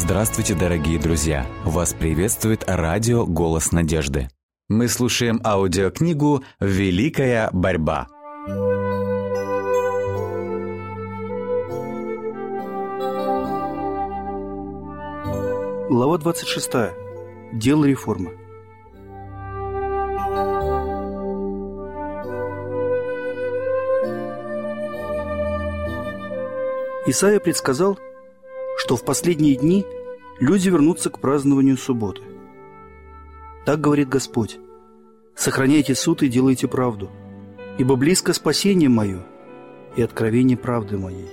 Здравствуйте, дорогие друзья! Вас приветствует радио «Голос надежды». Мы слушаем аудиокнигу «Великая борьба». Глава 26. Дело реформы. Исаия предсказал, что в последние дни люди вернутся к празднованию субботы. Так говорит Господь. Сохраняйте суд и делайте правду, ибо близко спасение мое и откровение правды моей.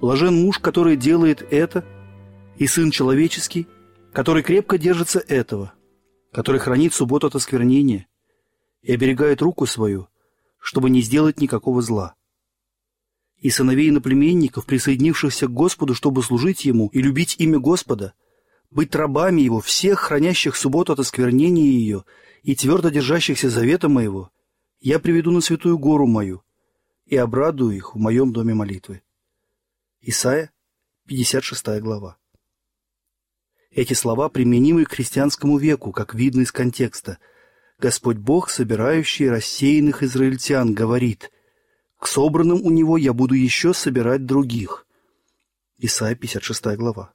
Блажен муж, который делает это, и сын человеческий, который крепко держится этого, который хранит субботу от осквернения и оберегает руку свою, чтобы не сделать никакого зла и сыновей иноплеменников, присоединившихся к Господу, чтобы служить Ему и любить имя Господа, быть рабами Его, всех хранящих субботу от осквернения ее и твердо держащихся завета моего, я приведу на святую гору мою и обрадую их в моем доме молитвы. Исайя, 56 глава. Эти слова применимы к христианскому веку, как видно из контекста. Господь Бог, собирающий рассеянных израильтян, говорит – к собранным у него я буду еще собирать других. Исайя 56 глава.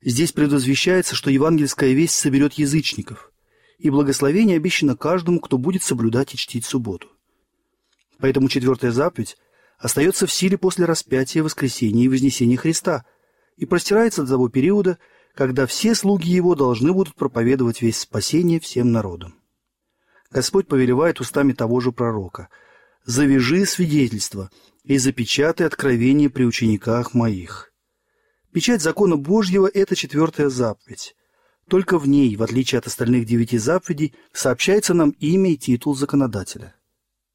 Здесь предвозвещается, что евангельская весть соберет язычников, и благословение обещано каждому, кто будет соблюдать и чтить субботу. Поэтому четвертая заповедь остается в силе после распятия, воскресения и вознесения Христа и простирается до того периода, когда все слуги Его должны будут проповедовать весь спасение всем народам. Господь повелевает устами того же пророка – завяжи свидетельство и запечатай откровение при учениках моих». Печать закона Божьего – это четвертая заповедь. Только в ней, в отличие от остальных девяти заповедей, сообщается нам имя и титул законодателя.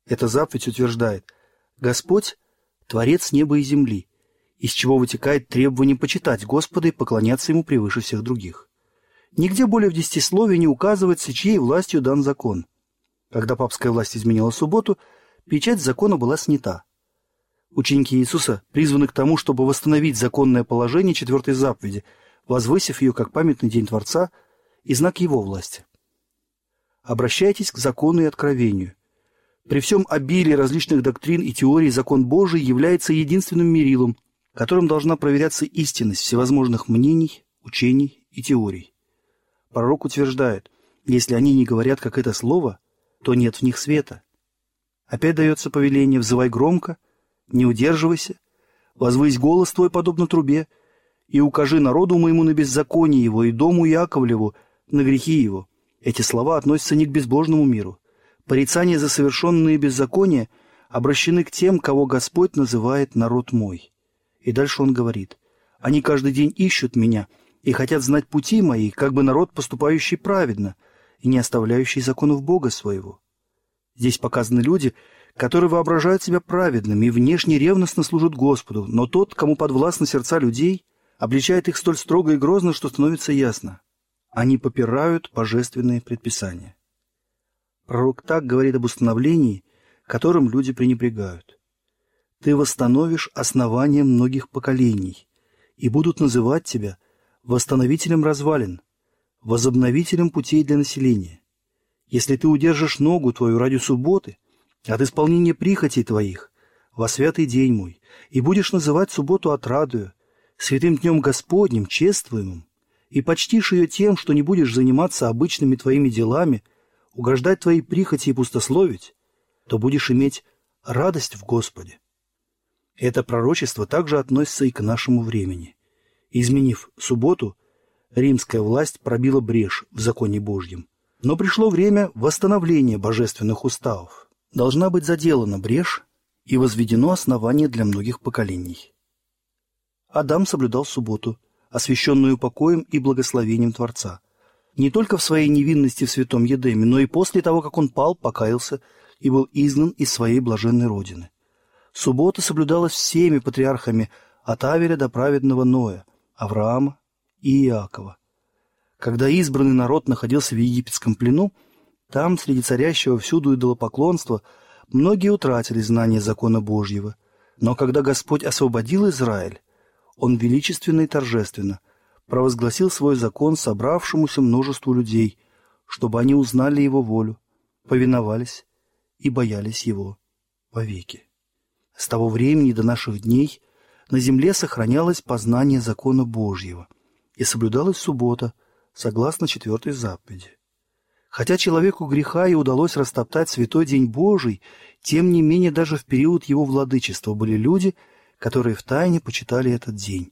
Эта заповедь утверждает «Господь – Творец неба и земли», из чего вытекает требование почитать Господа и поклоняться Ему превыше всех других. Нигде более в десятисловии не указывается, чьей властью дан закон. Когда папская власть изменила субботу – печать закона была снята. Ученики Иисуса призваны к тому, чтобы восстановить законное положение четвертой заповеди, возвысив ее как памятный день Творца и знак Его власти. Обращайтесь к закону и откровению. При всем обилии различных доктрин и теорий закон Божий является единственным мерилом, которым должна проверяться истинность всевозможных мнений, учений и теорий. Пророк утверждает, если они не говорят, как это слово, то нет в них света. Опять дается повеление «взывай громко, не удерживайся, возвысь голос твой, подобно трубе, и укажи народу моему на беззаконие его и дому Яковлеву на грехи его». Эти слова относятся не к безбожному миру. Порицания за совершенные беззакония обращены к тем, кого Господь называет «народ мой». И дальше он говорит, «Они каждый день ищут меня и хотят знать пути мои, как бы народ, поступающий праведно и не оставляющий законов Бога своего». Здесь показаны люди, которые воображают себя праведными и внешне ревностно служат Господу, но тот, кому подвластны сердца людей, обличает их столь строго и грозно, что становится ясно. Они попирают божественные предписания. Пророк так говорит об установлении, которым люди пренебрегают. «Ты восстановишь основания многих поколений, и будут называть тебя восстановителем развалин, возобновителем путей для населения. Если ты удержишь ногу твою ради субботы, от исполнения прихотей твоих, во святый день мой, и будешь называть субботу отрадую, святым днем Господним, чествуемым, и почтишь ее тем, что не будешь заниматься обычными твоими делами, угождать твоей прихоти и пустословить, то будешь иметь радость в Господе. Это пророчество также относится и к нашему времени. Изменив субботу, римская власть пробила брешь в законе Божьем – но пришло время восстановления божественных уставов. Должна быть заделана брешь и возведено основание для многих поколений. Адам соблюдал субботу, освященную покоем и благословением Творца. Не только в своей невинности в святом Едеме, но и после того, как он пал, покаялся и был изгнан из своей блаженной родины. Суббота соблюдалась всеми патриархами от Авеля до праведного Ноя, Авраама и Иакова – когда избранный народ находился в египетском плену, там, среди царящего всюду идолопоклонства, многие утратили знание закона Божьего. Но когда Господь освободил Израиль, Он величественно и торжественно провозгласил свой закон собравшемуся множеству людей, чтобы они узнали его волю, повиновались и боялись его вовеки. С того времени до наших дней на земле сохранялось познание закона Божьего и соблюдалась суббота, согласно четвертой заповеди. Хотя человеку греха и удалось растоптать святой день Божий, тем не менее даже в период его владычества были люди, которые втайне почитали этот день.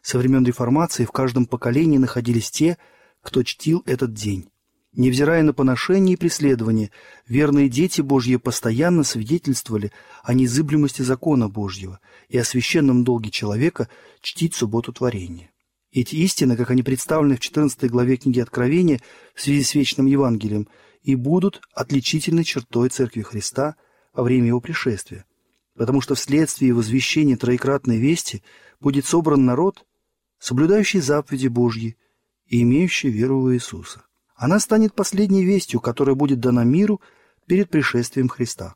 Со времен реформации в каждом поколении находились те, кто чтил этот день. Невзирая на поношение и преследование, верные дети Божьи постоянно свидетельствовали о незыблемости закона Божьего и о священном долге человека чтить субботу творения. Эти истины, как они представлены в 14 главе книги Откровения в связи с Вечным Евангелием, и будут отличительной чертой Церкви Христа во время Его пришествия, потому что вследствие возвещения троекратной вести будет собран народ, соблюдающий заповеди Божьи и имеющий веру в Иисуса. Она станет последней вестью, которая будет дана миру перед пришествием Христа.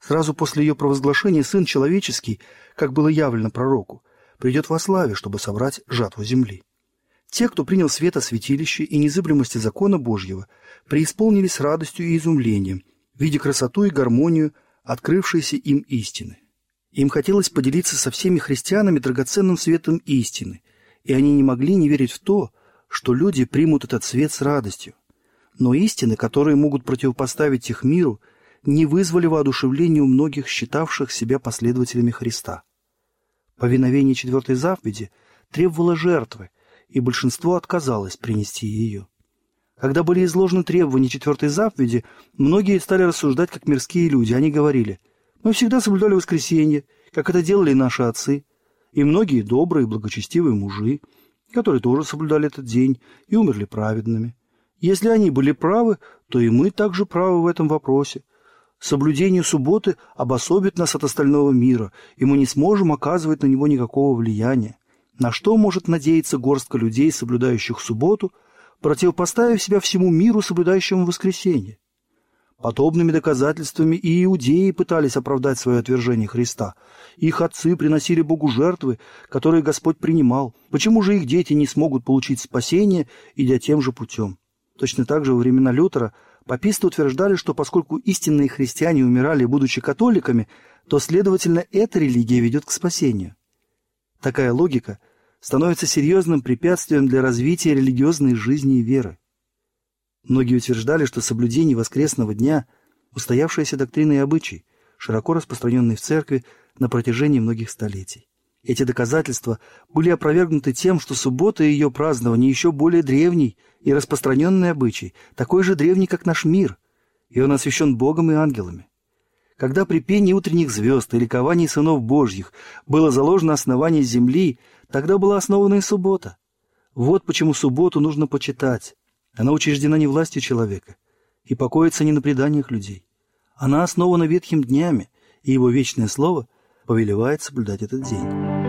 Сразу после ее провозглашения Сын Человеческий, как было явлено пророку, придет во славе, чтобы собрать жатву земли. Те, кто принял света святилища и незыблемости закона Божьего, преисполнились радостью и изумлением, видя красоту и гармонию открывшейся им истины. Им хотелось поделиться со всеми христианами драгоценным светом истины, и они не могли не верить в то, что люди примут этот свет с радостью. Но истины, которые могут противопоставить их миру, не вызвали воодушевления у многих, считавших себя последователями Христа. Повиновение четвертой заповеди требовало жертвы, и большинство отказалось принести ее. Когда были изложены требования четвертой заповеди, многие стали рассуждать как мирские люди. Они говорили, мы всегда соблюдали воскресенье, как это делали наши отцы, и многие добрые, благочестивые мужи, которые тоже соблюдали этот день и умерли праведными. Если они были правы, то и мы также правы в этом вопросе. Соблюдение субботы обособит нас от остального мира, и мы не сможем оказывать на него никакого влияния. На что может надеяться горстка людей, соблюдающих субботу, противопоставив себя всему миру, соблюдающему воскресенье? Подобными доказательствами и иудеи пытались оправдать свое отвержение Христа. Их отцы приносили Богу жертвы, которые Господь принимал. Почему же их дети не смогут получить спасение, идя тем же путем? Точно так же во времена Лютера паписты утверждали, что поскольку истинные христиане умирали, будучи католиками, то, следовательно, эта религия ведет к спасению. Такая логика становится серьезным препятствием для развития религиозной жизни и веры. Многие утверждали, что соблюдение воскресного дня – устоявшаяся доктрина и обычай, широко распространенный в церкви на протяжении многих столетий. Эти доказательства были опровергнуты тем, что суббота и ее празднование еще более древний и распространенный обычай, такой же древний, как наш мир, и он освящен Богом и ангелами. Когда при пении утренних звезд и ликовании сынов Божьих было заложено основание земли, тогда была основана и суббота. Вот почему субботу нужно почитать, она учреждена не властью человека и покоится не на преданиях людей. Она основана ветхим днями, и его вечное слово повелевает соблюдать этот день.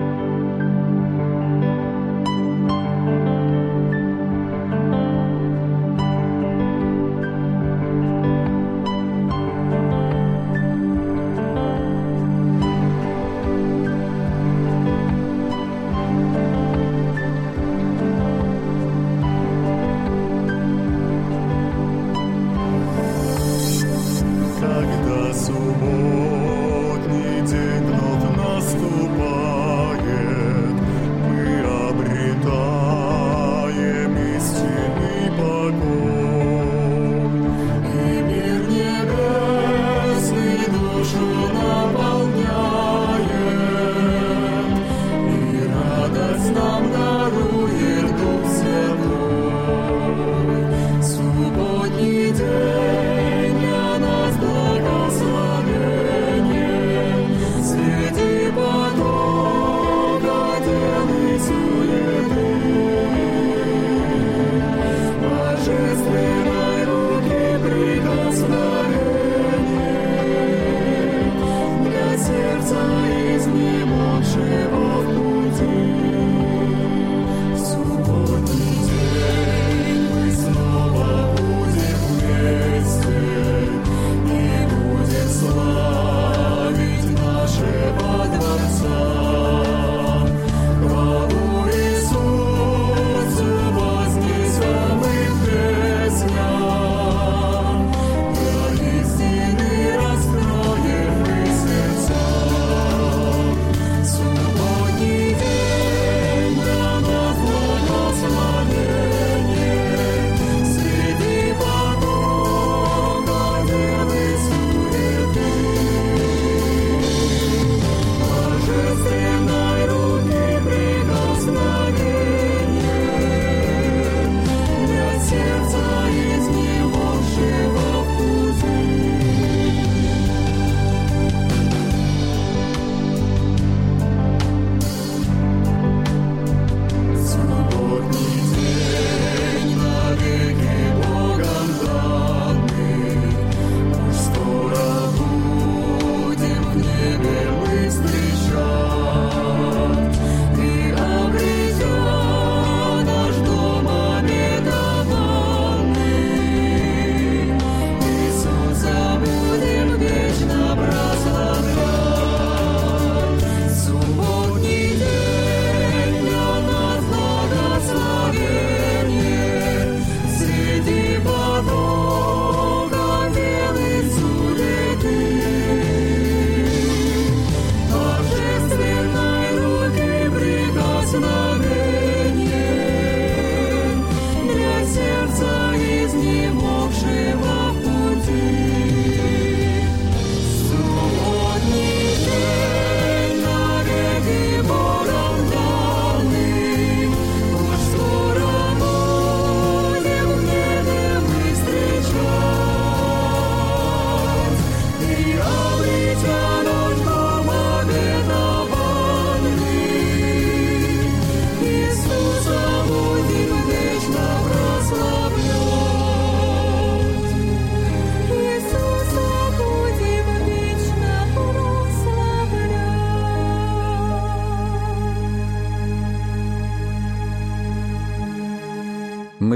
не будет славы.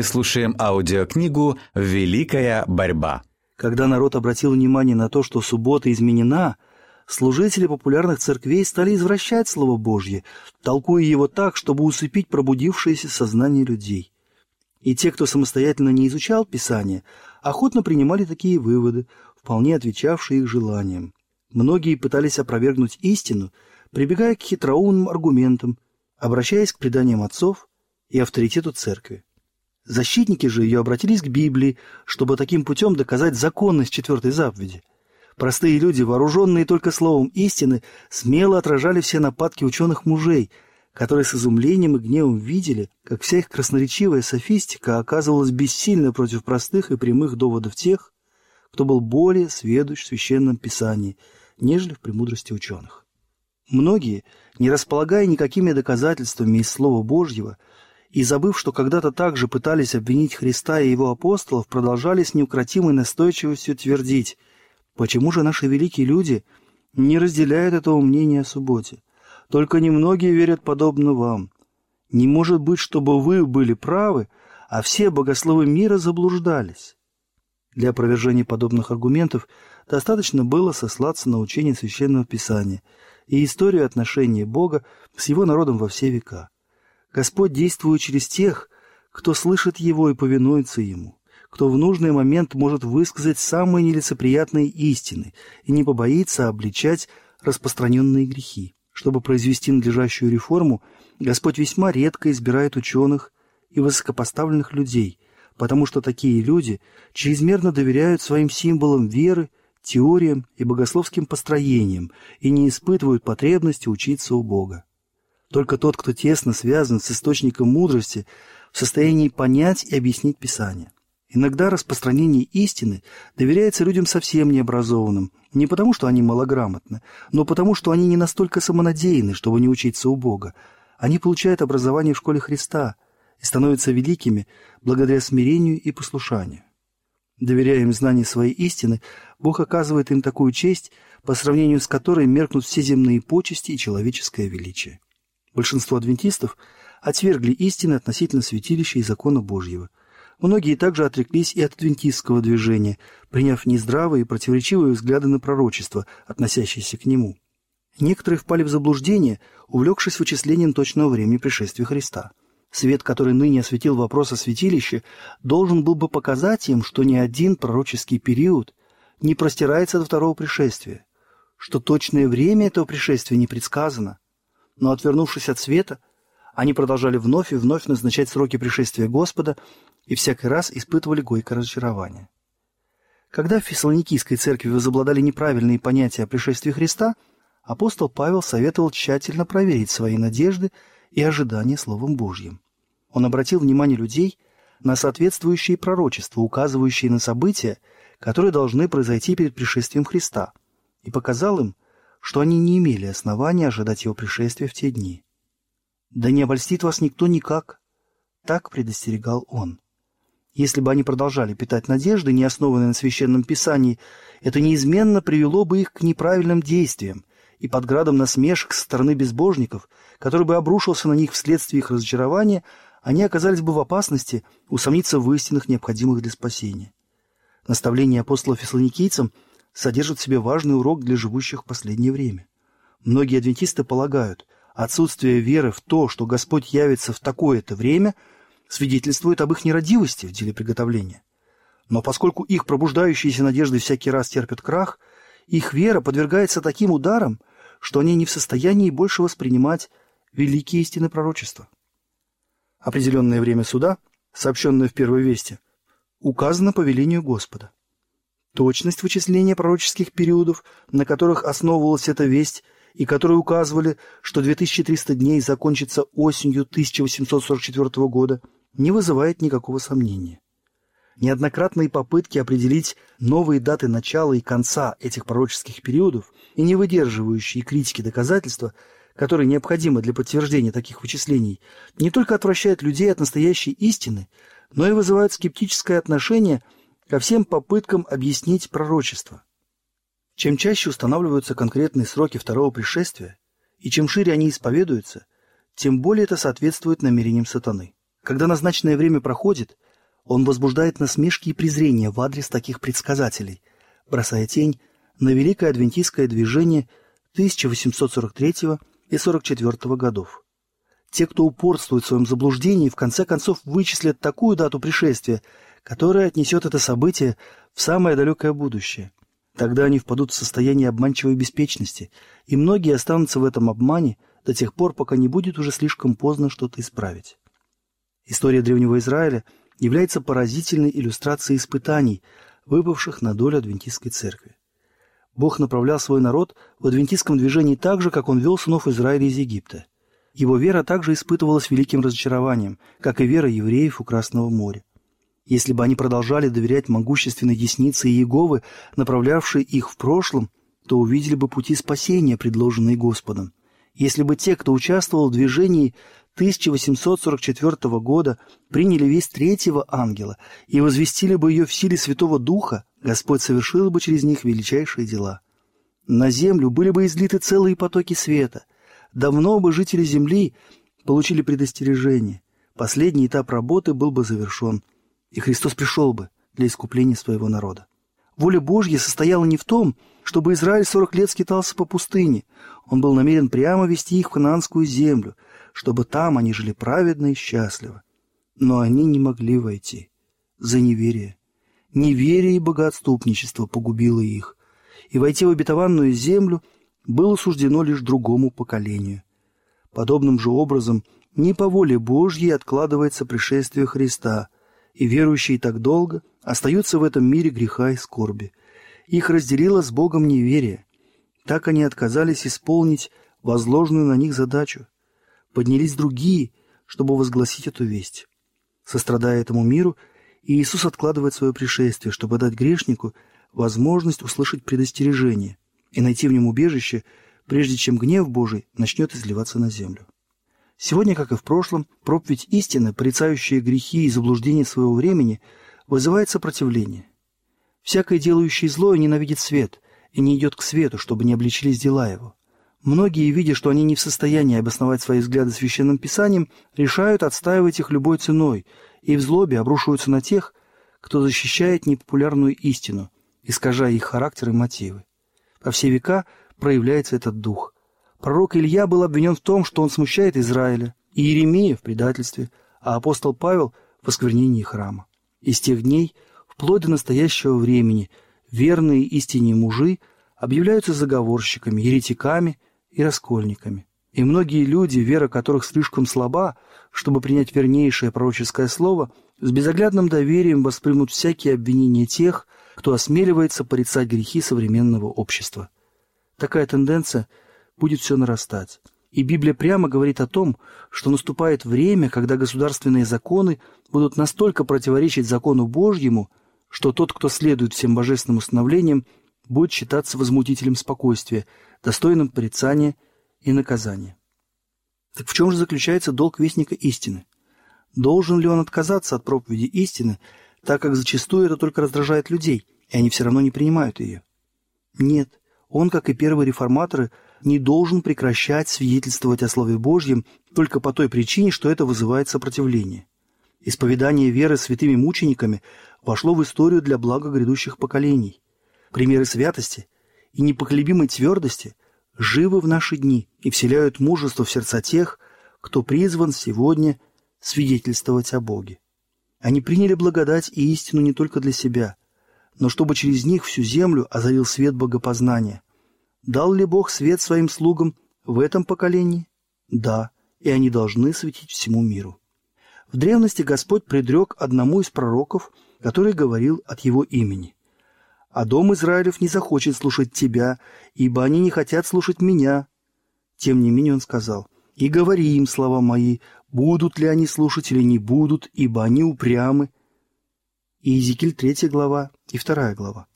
Слушаем аудиокнигу «Великая борьба». Когда народ обратил внимание на то, что суббота изменена, служители популярных церквей стали извращать Слово Божье, толкуя его так, чтобы усыпить пробудившееся сознание людей. И те, кто самостоятельно не изучал Писание, охотно принимали такие выводы, вполне отвечавшие их желаниям. Многие пытались опровергнуть истину, прибегая к хитроумным аргументам, обращаясь к преданиям отцов и авторитету церкви. Защитники же ее обратились к Библии, чтобы таким путем доказать законность четвертой заповеди. Простые люди, вооруженные только словом истины, смело отражали все нападки ученых мужей, которые с изумлением и гневом видели, как вся их красноречивая софистика оказывалась бессильна против простых и прямых доводов тех, кто был более сведущ в священном писании, нежели в премудрости ученых. Многие, не располагая никакими доказательствами из Слова Божьего, и, забыв, что когда-то также пытались обвинить Христа и его апостолов, продолжали с неукротимой настойчивостью твердить, почему же наши великие люди не разделяют этого мнения о субботе? Только немногие верят подобно вам. Не может быть, чтобы вы были правы, а все богословы мира заблуждались. Для опровержения подобных аргументов достаточно было сослаться на учение Священного Писания и историю отношений Бога с его народом во все века. Господь действует через тех, кто слышит Его и повинуется Ему, кто в нужный момент может высказать самые нелицеприятные истины и не побоится обличать распространенные грехи. Чтобы произвести надлежащую реформу, Господь весьма редко избирает ученых и высокопоставленных людей, потому что такие люди чрезмерно доверяют своим символам веры, теориям и богословским построениям и не испытывают потребности учиться у Бога. Только тот, кто тесно связан с источником мудрости, в состоянии понять и объяснить Писание. Иногда распространение истины доверяется людям совсем необразованным, не потому, что они малограмотны, но потому, что они не настолько самонадеянны, чтобы не учиться у Бога. Они получают образование в школе Христа и становятся великими благодаря смирению и послушанию. Доверяя им знанию своей истины, Бог оказывает им такую честь, по сравнению с которой меркнут все земные почести и человеческое величие. Большинство адвентистов отвергли истины относительно святилища и закона Божьего. Многие также отреклись и от адвентистского движения, приняв нездравые и противоречивые взгляды на пророчество, относящиеся к нему. Некоторые впали в заблуждение, увлекшись вычислением точного времени пришествия Христа. Свет, который ныне осветил вопрос о святилище, должен был бы показать им, что ни один пророческий период не простирается до второго пришествия, что точное время этого пришествия не предсказано, но, отвернувшись от света, они продолжали вновь и вновь назначать сроки пришествия Господа и всякий раз испытывали горькое разочарование. Когда в Фессалоникийской церкви возобладали неправильные понятия о пришествии Христа, апостол Павел советовал тщательно проверить свои надежды и ожидания Словом Божьим. Он обратил внимание людей на соответствующие пророчества, указывающие на события, которые должны произойти перед пришествием Христа, и показал им, что они не имели основания ожидать его пришествия в те дни. «Да не обольстит вас никто никак», — так предостерегал он. Если бы они продолжали питать надежды, не основанные на священном писании, это неизменно привело бы их к неправильным действиям и под градом насмешек со стороны безбожников, который бы обрушился на них вследствие их разочарования, они оказались бы в опасности усомниться в истинах, необходимых для спасения. Наставление апостола фессалоникийцам – содержит в себе важный урок для живущих в последнее время. Многие адвентисты полагают, отсутствие веры в то, что Господь явится в такое-то время, свидетельствует об их нерадивости в деле приготовления. Но поскольку их пробуждающиеся надежды всякий раз терпят крах, их вера подвергается таким ударам, что они не в состоянии больше воспринимать великие истины пророчества. Определенное время суда, сообщенное в Первой Вести, указано по велению Господа. Точность вычисления пророческих периодов, на которых основывалась эта весть, и которые указывали, что 2300 дней закончится осенью 1844 года, не вызывает никакого сомнения. Неоднократные попытки определить новые даты начала и конца этих пророческих периодов и не выдерживающие критики доказательства, которые необходимы для подтверждения таких вычислений, не только отвращают людей от настоящей истины, но и вызывают скептическое отношение – ко всем попыткам объяснить пророчество. Чем чаще устанавливаются конкретные сроки второго пришествия, и чем шире они исповедуются, тем более это соответствует намерениям сатаны. Когда назначенное время проходит, Он возбуждает насмешки и презрение в адрес таких предсказателей, бросая тень на великое адвентистское движение 1843 и 44 годов. Те, кто упорствует в своем заблуждении, в конце концов вычислят такую дату пришествия, которая отнесет это событие в самое далекое будущее. Тогда они впадут в состояние обманчивой беспечности, и многие останутся в этом обмане до тех пор, пока не будет уже слишком поздно что-то исправить. История Древнего Израиля является поразительной иллюстрацией испытаний, выпавших на долю адвентистской церкви. Бог направлял свой народ в адвентистском движении так же, как он вел сынов Израиля из Египта. Его вера также испытывалась великим разочарованием, как и вера евреев у Красного моря. Если бы они продолжали доверять могущественной деснице Иеговы, направлявшей их в прошлом, то увидели бы пути спасения, предложенные Господом. Если бы те, кто участвовал в движении 1844 года, приняли весть третьего ангела и возвестили бы ее в силе Святого Духа, Господь совершил бы через них величайшие дела. На землю были бы излиты целые потоки света. Давно бы жители земли получили предостережение. Последний этап работы был бы завершен, и Христос пришел бы для искупления своего народа. Воля Божья состояла не в том, чтобы Израиль сорок лет скитался по пустыне. Он был намерен прямо вести их в ханаанскую землю, чтобы там они жили праведно и счастливо. Но они не могли войти за неверие. Неверие и богоотступничество погубило их, и войти в обетованную землю было суждено лишь другому поколению. Подобным же образом не по воле Божьей откладывается пришествие Христа, и верующие так долго остаются в этом мире греха и скорби. Их разделило с Богом неверие. Так они отказались исполнить возложенную на них задачу. Поднялись другие, чтобы возгласить эту весть. Сострадая этому миру, Иисус откладывает свое пришествие, чтобы дать грешнику возможность услышать предостережение и найти в нем убежище, прежде чем гнев Божий начнет изливаться на землю. Сегодня, как и в прошлом, проповедь истины, порицающая грехи и заблуждения своего времени – вызывает сопротивление. Всякое делающее злое ненавидит свет и не идет к свету, чтобы не обличились дела его. Многие, видя, что они не в состоянии обосновать свои взгляды священным писанием, решают отстаивать их любой ценой и в злобе обрушиваются на тех, кто защищает непопулярную истину, искажая их характер и мотивы. Во все века проявляется этот дух. Пророк Илья был обвинен в том, что он смущает Израиля, и Иеремия в предательстве, а апостол Павел в осквернении храма. Из тех дней, вплоть до настоящего времени, верные истине мужи объявляются заговорщиками, еретиками и раскольниками. И многие люди, вера которых слишком слаба, чтобы принять вернейшее пророческое слово, с безоглядным доверием воспримут всякие обвинения тех, кто осмеливается порицать грехи современного общества. Такая тенденция будет все нарастать. И Библия прямо говорит о том, что наступает время, когда государственные законы будут настолько противоречить закону Божьему, что тот, кто следует всем божественным установлениям, будет считаться возмутителем спокойствия, достойным порицания и наказания. Так в чем же заключается долг вестника истины? Должен ли он отказаться от проповеди истины, так как зачастую это только раздражает людей, и они все равно не принимают ее? Нет, он, как и первые реформаторы, не должен прекращать свидетельствовать о Слове Божьем только по той причине, что это вызывает сопротивление. Исповедание веры святыми мучениками вошло в историю для блага грядущих поколений. Примеры святости и непоколебимой твердости живы в наши дни и вселяют мужество в сердца тех, кто призван сегодня свидетельствовать о Боге. Они приняли благодать и истину не только для себя, но чтобы через них всю землю озарил свет богопознания. Дал ли Бог свет своим слугам в этом поколении? Да, и они должны светить всему миру. В древности Господь предрек одному из пророков, который говорил от его имени. «А дом Израилев не захочет слушать тебя, ибо они не хотят слушать меня». Тем не менее он сказал, «И говори им слова мои, будут ли они слушать или не будут, ибо они упрямы». И Иезекииль 3 глава и 2 глава.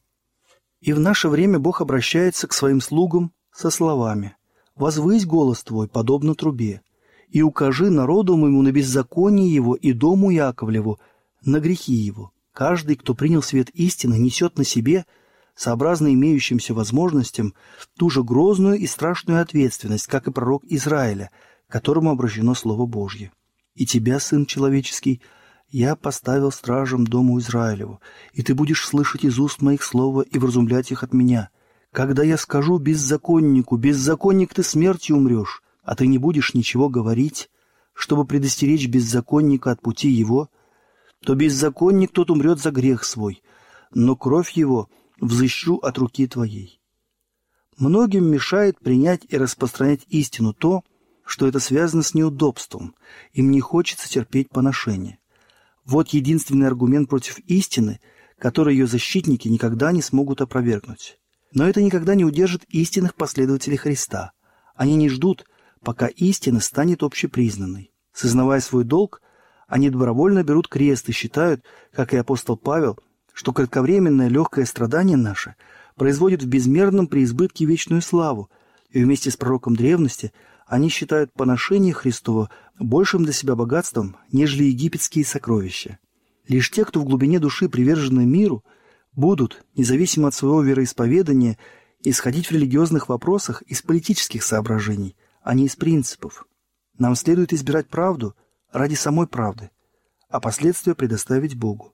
И в наше время Бог обращается к своим слугам со словами «Возвысь голос твой, подобно трубе, и укажи народу моему на беззаконие его и дому Яковлеву, на грехи его. Каждый, кто принял свет истины, несет на себе, сообразно имеющимся возможностям, ту же грозную и страшную ответственность, как и пророк Израиля, которому обращено Слово Божье. И тебя, Сын Человеческий, «Я поставил стражем дому Израилеву, и ты будешь слышать из уст моих слова и вразумлять их от меня. Когда я скажу беззаконнику, беззаконник ты смертью умрешь, а ты не будешь ничего говорить, чтобы предостеречь беззаконника от пути его, то беззаконник тот умрет за грех свой, но кровь его взыщу от руки твоей. Многим мешает принять и распространять истину то, что это связано с неудобством, им не хочется терпеть поношение. Вот единственный аргумент против истины, который ее защитники никогда не смогут опровергнуть. Но это никогда не удержит истинных последователей Христа. Они не ждут, пока истина станет общепризнанной. Сознавая свой долг, они добровольно берут крест и считают, как и апостол Павел, что кратковременное легкое страдание наше производит в безмерном преизбытке вечную славу, и вместе с пророком древности они считают поношение Христова большим для себя богатством, нежели египетские сокровища. Лишь те, кто в глубине души привержены миру, будут, независимо от своего вероисповедания, исходить в религиозных вопросах из политических соображений, а не из принципов. Нам следует избирать правду ради самой правды, а последствия предоставить Богу.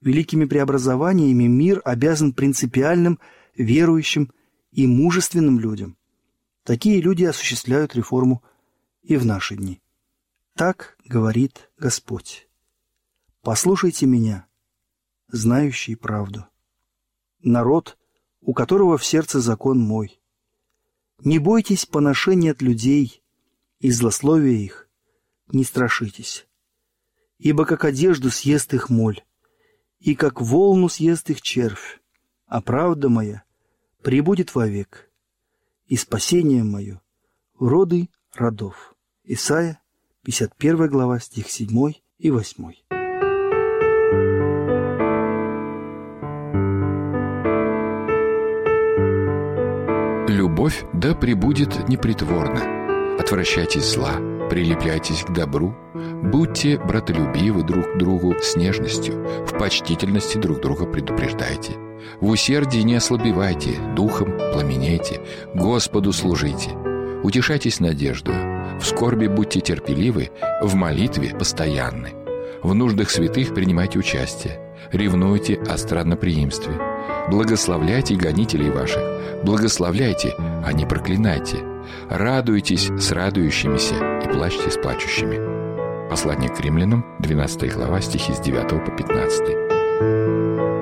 Великими преобразованиями мир обязан принципиальным, верующим и мужественным людям. Такие люди осуществляют реформу и в наши дни. Так говорит Господь. Послушайте меня, знающий правду. Народ, у которого в сердце закон мой. Не бойтесь поношения от людей и злословия их, не страшитесь. Ибо как одежду съест их моль, и как волну съест их червь, а правда моя прибудет вовек, и спасение мое роды родов. Исайя, 51 глава, стих 7 и 8. Любовь да пребудет непритворна. Отвращайтесь зла, прилепляйтесь к добру, будьте братолюбивы друг к другу с нежностью, в почтительности друг друга предупреждайте. В усердии не ослабевайте, духом пламенейте, Господу служите. Утешайтесь надеждою, в скорби будьте терпеливы, в молитве постоянны. В нуждах святых принимайте участие, ревнуйте о странноприимстве. Благословляйте гонителей ваших, благословляйте, а не проклинайте. Радуйтесь с радующимися и плачьте с плачущими. Послание к римлянам, 12 глава, стихи с 9 по 15.